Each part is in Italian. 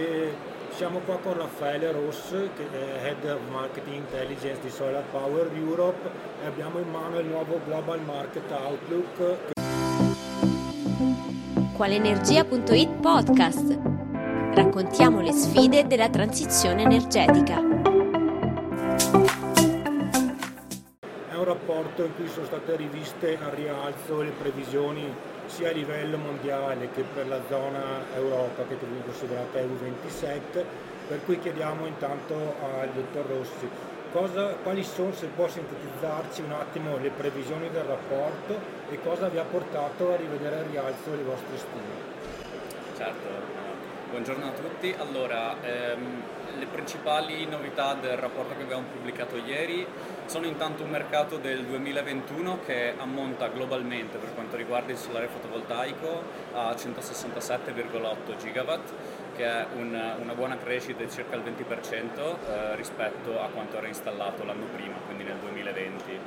E siamo qua con Raffaele Ross, che è Head of Marketing Intelligence di Solar Power Europe e abbiamo in mano il nuovo Global Market Outlook. Qualenergia.it Podcast. Raccontiamo le sfide della transizione energetica. È un rapporto in cui sono state riviste a rialzo le previsioni sia a livello mondiale che per la zona Europa che viene considerata EU27, per cui chiediamo intanto al dottor Rossi cosa, quali sono, se può sintetizzarci un attimo le previsioni del rapporto e cosa vi ha portato a rivedere a rialzo le vostre stime. Certo, buongiorno a tutti. Allora, ehm, le principali novità del rapporto che abbiamo pubblicato ieri sono intanto un mercato del 2021 che ammonta globalmente per quanto riguarda il solare fotovoltaico a 167,8 gigawatt, che è un, una buona crescita di circa il 20% eh, rispetto a quanto era installato l'anno prima, quindi nel 2020.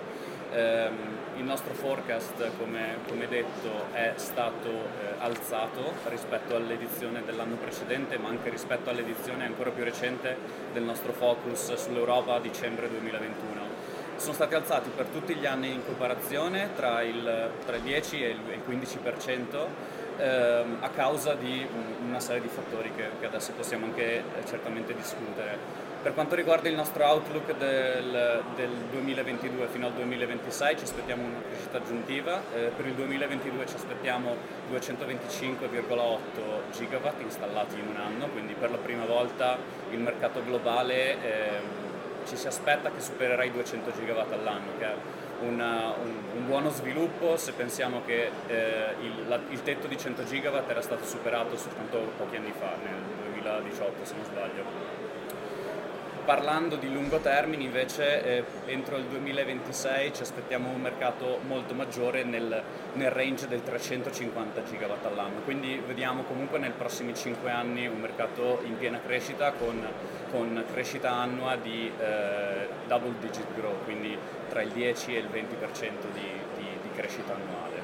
Eh, il nostro forecast, come, come detto, è stato eh, alzato rispetto all'edizione dell'anno precedente, ma anche rispetto all'edizione ancora più recente del nostro focus sull'Europa a dicembre 2021 sono stati alzati per tutti gli anni in comparazione tra il, tra il 10 e il 15% ehm, a causa di una serie di fattori che, che adesso possiamo anche eh, certamente discutere. Per quanto riguarda il nostro outlook del, del, 2022 fino al 2026 ci aspettiamo una crescita aggiuntiva, eh, per il 2022 ci aspettiamo 225,8 gigawatt installati in un anno, quindi per la prima volta il mercato globale eh, ci si aspetta che supererà i 200 gigawatt all'anno, che è una, un, un, buono sviluppo se pensiamo che eh, il, la, il, tetto di 100 gigawatt era stato superato soltanto pochi anni fa, nel 2018 se non sbaglio. Parlando di lungo termine invece eh, entro il 2026 ci aspettiamo un mercato molto maggiore nel, nel range del 350 gigawatt all'anno, quindi vediamo comunque nei prossimi 5 anni un mercato in piena crescita con, con crescita annua di eh, double digit growth, quindi tra il 10 e il 20% di, di, di crescita annuale.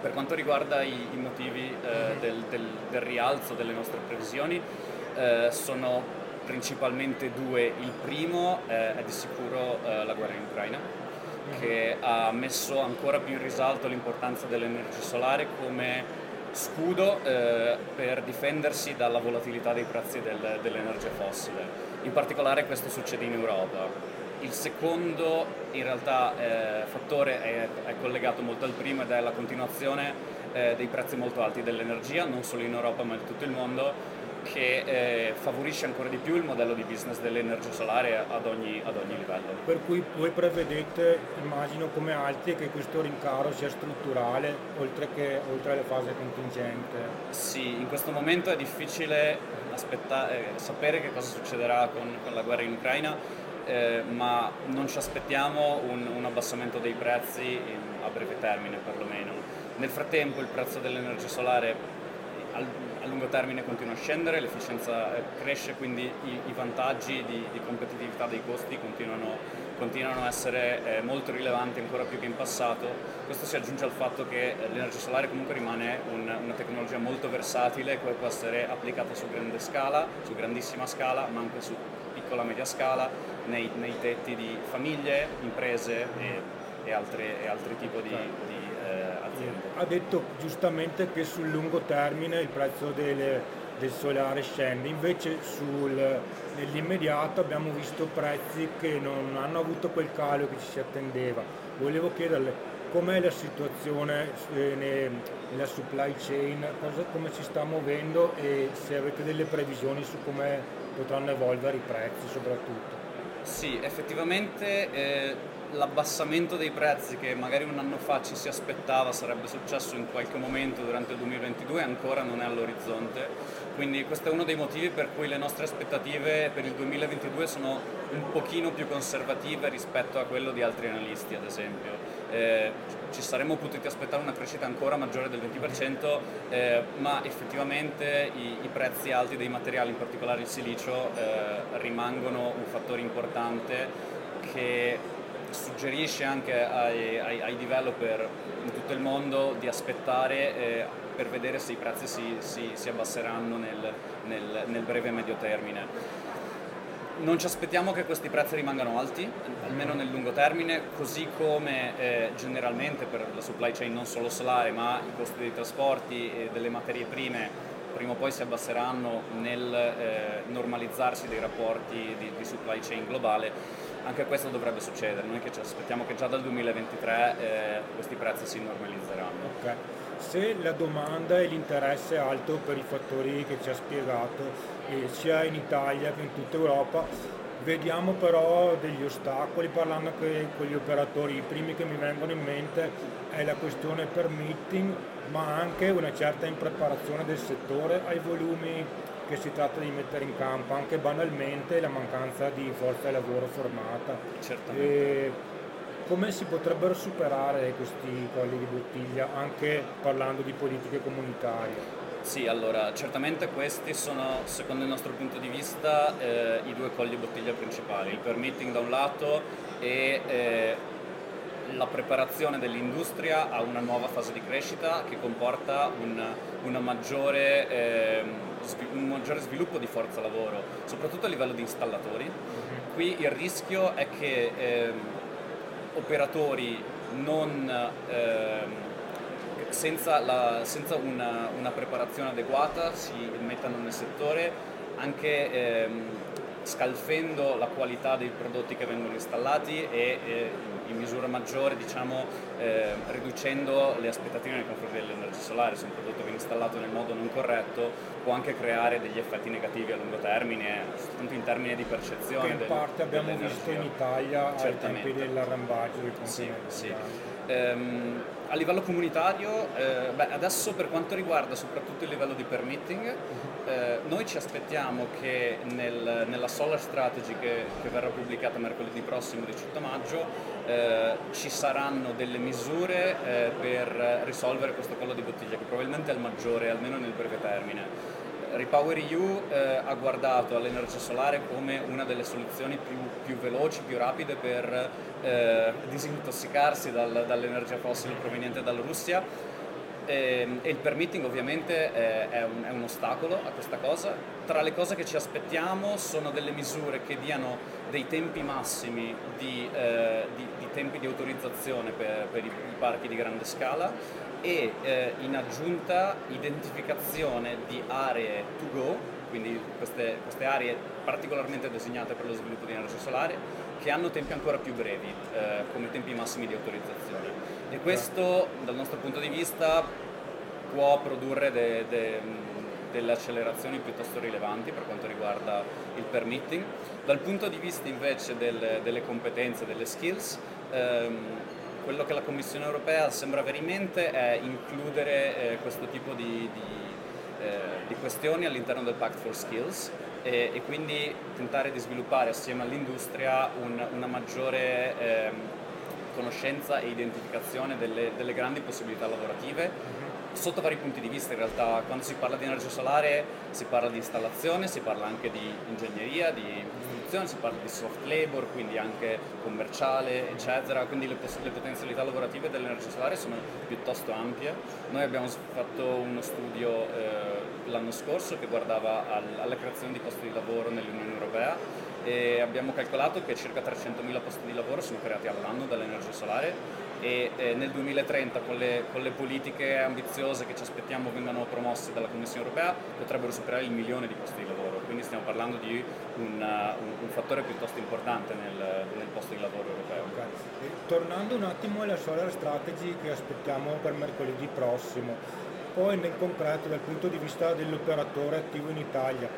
Per quanto riguarda i, i motivi eh, del, del, del, rialzo delle nostre previsioni, eh, sono principalmente due. Il primo eh, è di sicuro eh, la guerra in Ucraina, che ha messo ancora più in risalto l'importanza dell'energia solare come scudo eh, per difendersi dalla volatilità dei prezzi del, dell'energia fossile. In particolare questo succede in Europa. Il secondo in realtà eh, fattore è, è, collegato molto al primo ed è la continuazione eh, dei prezzi molto alti dell'energia, non solo in Europa ma in tutto il mondo, che eh, favorisce ancora di più il modello di business dell'energia solare ad ogni, ad ogni, livello. Per cui voi prevedete, immagino come altri, che questo rincaro sia strutturale oltre, che, oltre alle fasi contingente? Sì, in questo momento è difficile aspetta- eh, sapere che cosa succederà con, con la guerra in Ucraina, eh, ma non ci aspettiamo un, un abbassamento dei prezzi in, a breve termine perlomeno. Nel frattempo il prezzo dell'energia solare a lungo termine continua a scendere, l'efficienza eh, cresce, quindi i, i vantaggi di, di, competitività dei costi continuano, continuano a essere eh, molto rilevanti ancora più che in passato. Questo si aggiunge al fatto che eh, l'energia solare comunque rimane un, una tecnologia molto versatile che può essere applicata su grande scala, su grandissima scala, ma anche su piccola media scala, nei, nei tetti di famiglie, imprese e, e, altre, e altri tipi di, di. Ha detto giustamente che sul lungo termine il prezzo delle, del solare scende, invece sul, nell'immediato abbiamo visto prezzi che non hanno avuto quel calo che ci si attendeva. Volevo chiederle com'è la situazione eh, nella supply chain, cosa, come si sta muovendo e se avete delle previsioni su come potranno evolvere i prezzi soprattutto. Sì, effettivamente eh, l'abbassamento dei prezzi che magari un anno fa ci si aspettava sarebbe successo in qualche momento durante il 2022 ancora non è all'orizzonte, quindi questo è uno dei motivi per cui le nostre aspettative per il 2022 sono un pochino più conservative rispetto a quello di altri analisti ad esempio. Eh, ci saremmo potuti aspettare una crescita ancora maggiore del 20%, eh, ma effettivamente i, i, prezzi alti dei materiali, in particolare il silicio, eh, rimangono un fattore importante che suggerisce anche ai, ai, ai, developer in tutto il mondo di aspettare eh, per vedere se i prezzi si, si, si abbasseranno nel, nel, nel breve e medio termine. Non ci aspettiamo che questi prezzi rimangano alti, almeno nel lungo termine, così come eh, generalmente per la supply chain non solo solare, ma i costi dei trasporti e delle materie prime prima o poi si abbasseranno nel eh, normalizzarsi dei rapporti di, di, supply chain globale, anche questo dovrebbe succedere. Noi che ci aspettiamo che già dal 2023 eh, questi prezzi si normalizzeranno. Okay. Se la domanda e l'interesse è alto per i fattori che ci ha spiegato, eh, sia in Italia che in tutta Europa. Vediamo però degli ostacoli parlando anche con gli operatori, i primi che mi vengono in mente è la questione permitting, ma anche una certa impreparazione del settore ai volumi che si tratta di mettere in campo, anche banalmente la mancanza di forza di lavoro formata. Certamente. come si potrebbero superare questi colli di bottiglia anche parlando di politiche comunitarie? Sì, allora, certamente questi sono, secondo il nostro punto di vista, eh, i due colli bottiglia principali, il permitting da un lato e eh, la preparazione dell'industria a una nuova fase di crescita che comporta un, una maggiore, eh, un maggiore sviluppo di forza lavoro, soprattutto a livello di installatori. Mhm. Qui il rischio è che ehm, operatori non ehm, senza, la, senza una, una, preparazione adeguata si mettano nel settore anche ehm, scalfendo la qualità dei prodotti che vengono installati e eh, in misura maggiore diciamo, eh, riducendo le aspettative nei confronti dell'energia solare. Se un prodotto viene installato nel modo non corretto può anche creare degli effetti negativi a lungo termine, soltanto in termini di percezione. Che in del, parte abbiamo visto in Italia Certamente. ai tempi dell'arrambaggio dei sì, sì. Ehm, a livello comunitario, eh, beh, adesso per quanto riguarda soprattutto il livello di permitting, eh, noi ci aspettiamo che nel, nella Solar Strategy che, che, verrà pubblicata mercoledì prossimo, 18 maggio, eh, ci saranno delle misure eh, per risolvere questo collo di bottiglia che probabilmente è il maggiore, almeno nel breve termine. Repower EU eh, ha guardato all'energia solare come una delle soluzioni più, più veloci, più rapide per eh, disintossicarsi dal, dall'energia fossile proveniente dalla Russia e, ehm, e il permitting ovviamente è, è, un, è, un, ostacolo a questa cosa. Tra le cose che ci aspettiamo sono delle misure che diano dei tempi massimi di, eh, di, di tempi di autorizzazione per, per i, parchi di grande scala e eh, in aggiunta identificazione di aree to go, quindi queste, queste, aree particolarmente disegnate per lo sviluppo di energia solare, che hanno tempi ancora più brevi eh, come tempi massimi di autorizzazione. E questo dal nostro punto di vista può produrre de, de, delle accelerazioni piuttosto rilevanti per quanto riguarda il permitting. Dal punto di vista invece del, delle competenze, delle skills, ehm, quello che la Commissione europea sembra avere in mente è includere eh, questo tipo di, di, eh, di, questioni all'interno del Pact for Skills e, e quindi tentare di sviluppare assieme all'industria un, una maggiore eh, conoscenza e identificazione delle, delle grandi possibilità lavorative sotto vari punti di vista in realtà quando si parla di energia solare si parla di installazione, si parla anche di ingegneria, di costruzione, si parla di soft labor, quindi anche commerciale, eccetera, quindi le, poss- le potenzialità lavorative dell'energia solare sono piuttosto ampie. Noi abbiamo fatto uno studio eh, l'anno scorso che guardava al- alla creazione di posti di lavoro nell'Unione Europea e abbiamo calcolato che circa 300.000 posti di lavoro sono creati all'anno dall'energia solare e eh, nel 2030 con le, con le, politiche ambiziose che ci aspettiamo vengano promosse dalla Commissione europea potrebbero superare il milione di posti di lavoro, quindi stiamo parlando di un, uh, un, fattore piuttosto importante nel, nel, posto di lavoro europeo. Okay. Tornando un attimo alla solar strategy che aspettiamo per mercoledì prossimo, poi nel concreto dal punto di vista dell'operatore attivo in Italia,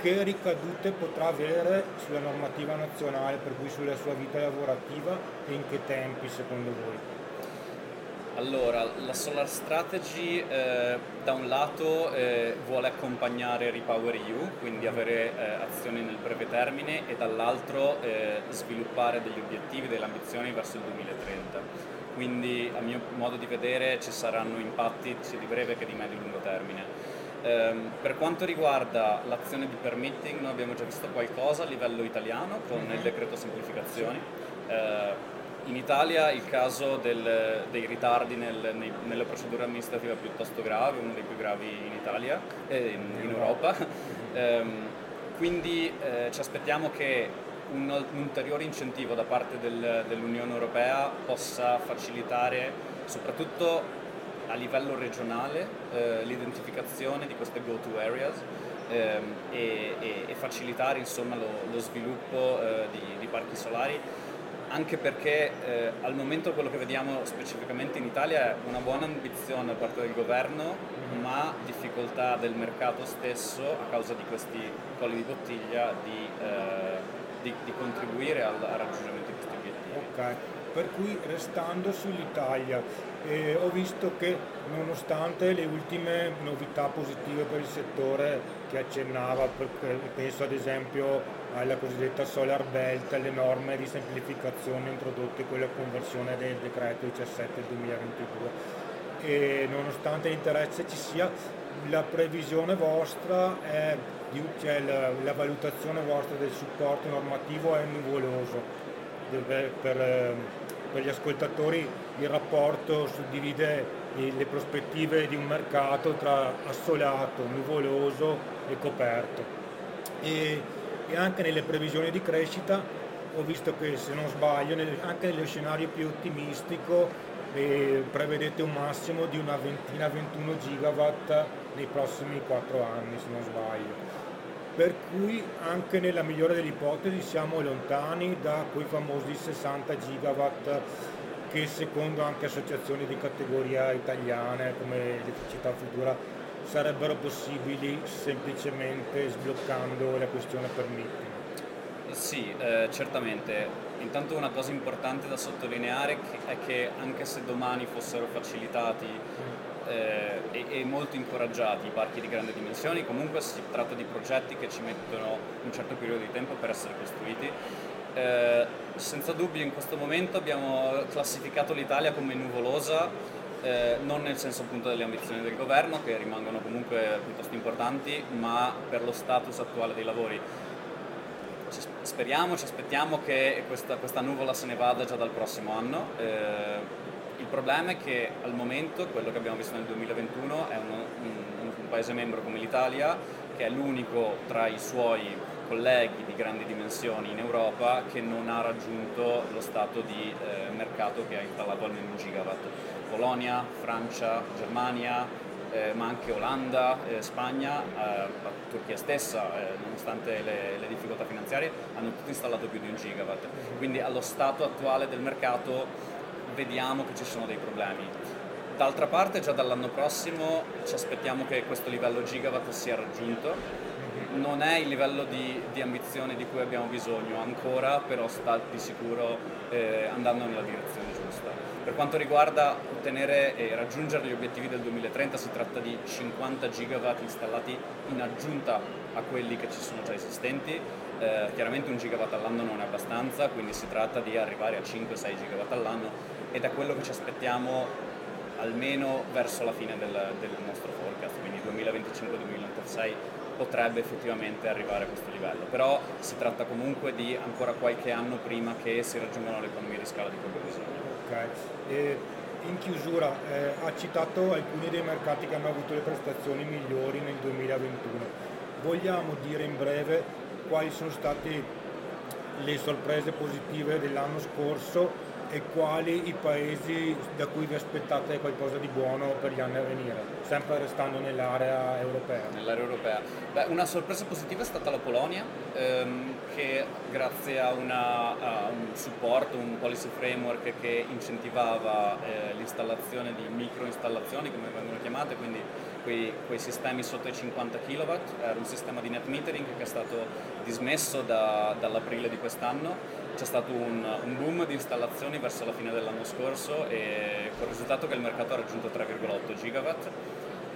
che ricadute potrà avere sulla normativa nazionale, per cui sulla sua vita lavorativa e in che tempi secondo voi? Allora, la Solar Strategy eh, da un lato eh, vuole accompagnare Repower EU, quindi avere eh, azioni nel breve termine e dall'altro eh, sviluppare degli obiettivi, delle ambizioni verso il 2030. Quindi a mio modo di vedere ci saranno impatti sia di breve che di medio e lungo termine. Um, per quanto riguarda l'azione di permitting, noi abbiamo già visto qualcosa a livello italiano con il mhm. decreto semplificazioni. Uh, in Italia il caso del, dei ritardi nel, nei, nelle procedure amministrative è piuttosto grave, uno dei più gravi in Italia e in, in Europa. Um, quindi eh, ci aspettiamo che un, un, ulteriore incentivo da parte del, dell'Unione Europea possa facilitare soprattutto a livello regionale eh, l'identificazione di queste go-to areas ehm, e, e, e, facilitare insomma, lo, lo, sviluppo eh, di, di, parchi solari anche perché eh, al momento quello che vediamo specificamente in Italia è una buona ambizione da parte del governo ma difficoltà del mercato stesso a causa di questi colli di bottiglia di, eh, di, di contribuire al, al, raggiungimento di questi obiettivi. Okay. Per cui restando sull'Italia, eh, ho visto che nonostante le ultime novità positive per il settore che accennava, penso ad esempio alla cosiddetta Solar Belt, alle norme di semplificazione introdotte con la conversione del decreto 17 del 2022, e nonostante l'interesse ci sia, la previsione vostra è, cioè la, la, valutazione vostra del supporto normativo è nuvoloso. Per, per, per gli ascoltatori il rapporto suddivide le prospettive di un mercato tra assolato, nuvoloso e coperto. E, e anche nelle previsioni di crescita ho visto che se non sbaglio nel, anche nello scenario più ottimistico e prevedete un massimo di una ventina, 21 gigawatt nei prossimi 4 anni se non sbaglio. Per cui anche nella migliore delle ipotesi siamo lontani da quei famosi 60 gigawatt che secondo anche associazioni di categoria italiane come Elettricità Futura sarebbero possibili semplicemente sbloccando la questione permitting. Sì, eh, certamente. Intanto una cosa importante da sottolineare è che anche se domani fossero facilitati eh, e, e, molto incoraggiati i parchi di grandi dimensioni, comunque si tratta di progetti che ci mettono un certo periodo di tempo per essere costruiti. Eh, senza dubbio in questo momento abbiamo classificato l'Italia come nuvolosa, eh, non nel senso appunto delle ambizioni del governo che rimangono comunque piuttosto importanti, ma per lo status attuale dei lavori speriamo, ci aspettiamo che questa, questa, nuvola se ne vada già dal prossimo anno. Eh, il problema è che al momento quello che abbiamo visto nel 2021 è uno, un, un paese membro come l'Italia che è l'unico tra i suoi colleghi di grandi dimensioni in Europa che non ha raggiunto lo stato di eh, mercato che ha installato almeno un gigawatt. Polonia, Francia, Germania, eh, ma anche Olanda, eh, Spagna, eh, Turchia stessa, eh, nonostante le, le, difficoltà finanziarie, hanno tutti installato più di un gigawatt. Quindi allo stato attuale del mercato vediamo che ci sono dei problemi. D'altra parte già dall'anno prossimo ci aspettiamo che questo livello gigawatt sia raggiunto, non è il livello di, di, ambizione di cui abbiamo bisogno ancora, però sta di sicuro eh, andando nella direzione giusta. Per quanto riguarda ottenere e raggiungere gli obiettivi del 2030 si tratta di 50 gigawatt installati in aggiunta a quelli che ci sono già esistenti. Eh, chiaramente un gigawatt all'anno non è abbastanza, quindi si tratta di arrivare a 5-6 gigawatt all'anno ed è quello che ci aspettiamo almeno verso la fine del, del nostro forecast, quindi 2025-2036 potrebbe effettivamente arrivare a questo livello, però si tratta comunque di ancora qualche anno prima che si raggiungano le economie di scala di cui abbiamo bisogno. Okay. E in chiusura eh, ha citato alcuni dei mercati che hanno avuto le prestazioni migliori nel 2021. Vogliamo dire in breve quali sono state le sorprese positive dell'anno scorso e quali i paesi da cui vi aspettate qualcosa di buono per gli anni a venire, sempre restando nell'area europea? Nell'area europea. Beh, una sorpresa positiva è stata la Polonia, ehm, che grazie a, una, a, un supporto, un policy framework che incentivava eh, l'installazione di micro installazioni, come vengono chiamate, quindi quei, quei, sistemi sotto i 50 kW, era un sistema di net metering che è stato dismesso da, dall'aprile di quest'anno. C'è stato un, un, boom di installazioni verso la fine dell'anno scorso e con il risultato che il mercato ha raggiunto 3,8 gigawatt.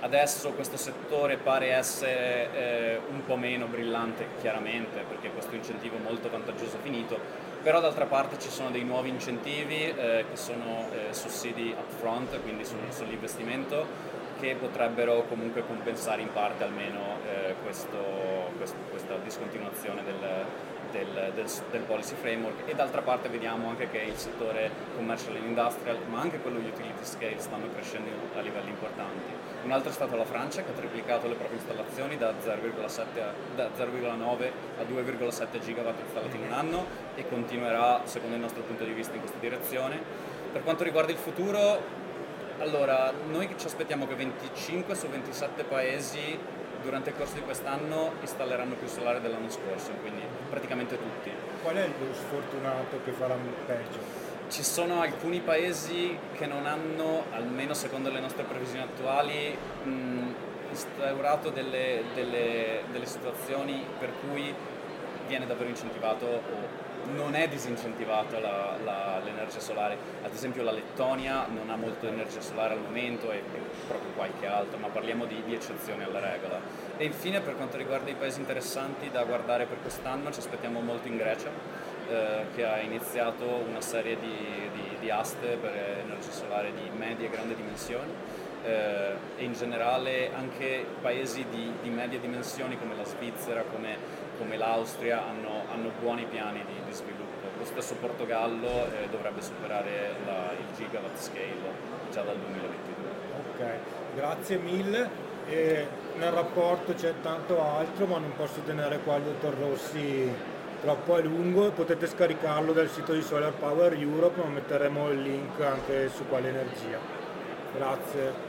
Adesso questo settore pare essere eh, un po' meno brillante chiaramente perché questo incentivo molto vantaggioso è finito, però d'altra parte ci sono dei nuovi incentivi eh, che sono eh, sussidi upfront, quindi sull'investimento che potrebbero comunque compensare in parte almeno eh, questo, questo, questa discontinuazione del, del, del, del, policy framework e d'altra parte vediamo anche che il settore commercial and industrial ma anche quello utility scale stanno crescendo a livelli importanti. Un altro è stato la Francia che ha triplicato le proprie installazioni da 0,9 a 2,7 gigawatt installati in un anno e continuerà secondo il nostro punto di vista in questa direzione. Per quanto riguarda il futuro, allora, noi ci aspettiamo che 25 su 27 paesi durante il corso di quest'anno installeranno più solare dell'anno scorso, quindi praticamente tutti. Qual è lo sfortunato che farà peggio? Ci sono alcuni paesi che non hanno, almeno secondo le nostre previsioni attuali, mh, instaurato delle, delle, delle situazioni per cui viene davvero incentivato o non è disincentivata la, la, l'energia solare, ad esempio la Lettonia non ha molto energia solare al momento e proprio qualche altro, ma parliamo di, di eccezioni alla regola. E infine per quanto riguarda i paesi interessanti da guardare per quest'anno ci aspettiamo molto in Grecia, eh, che ha iniziato una serie di, di, di aste per energia solare di medie e grandi dimensioni eh, e in generale anche paesi di, di medie dimensioni come la Svizzera, come, come l'Austria hanno, hanno, buoni piani di, di, sviluppo. Lo stesso Portogallo eh, dovrebbe superare la, il gigawatt scale già dal 2022. Ok, grazie mille. E nel rapporto c'è tanto altro, ma non posso tenere qua il dottor Rossi troppo a lungo. Potete scaricarlo dal sito di Solar Power Europe, ma metteremo il link anche su quale energia. Grazie.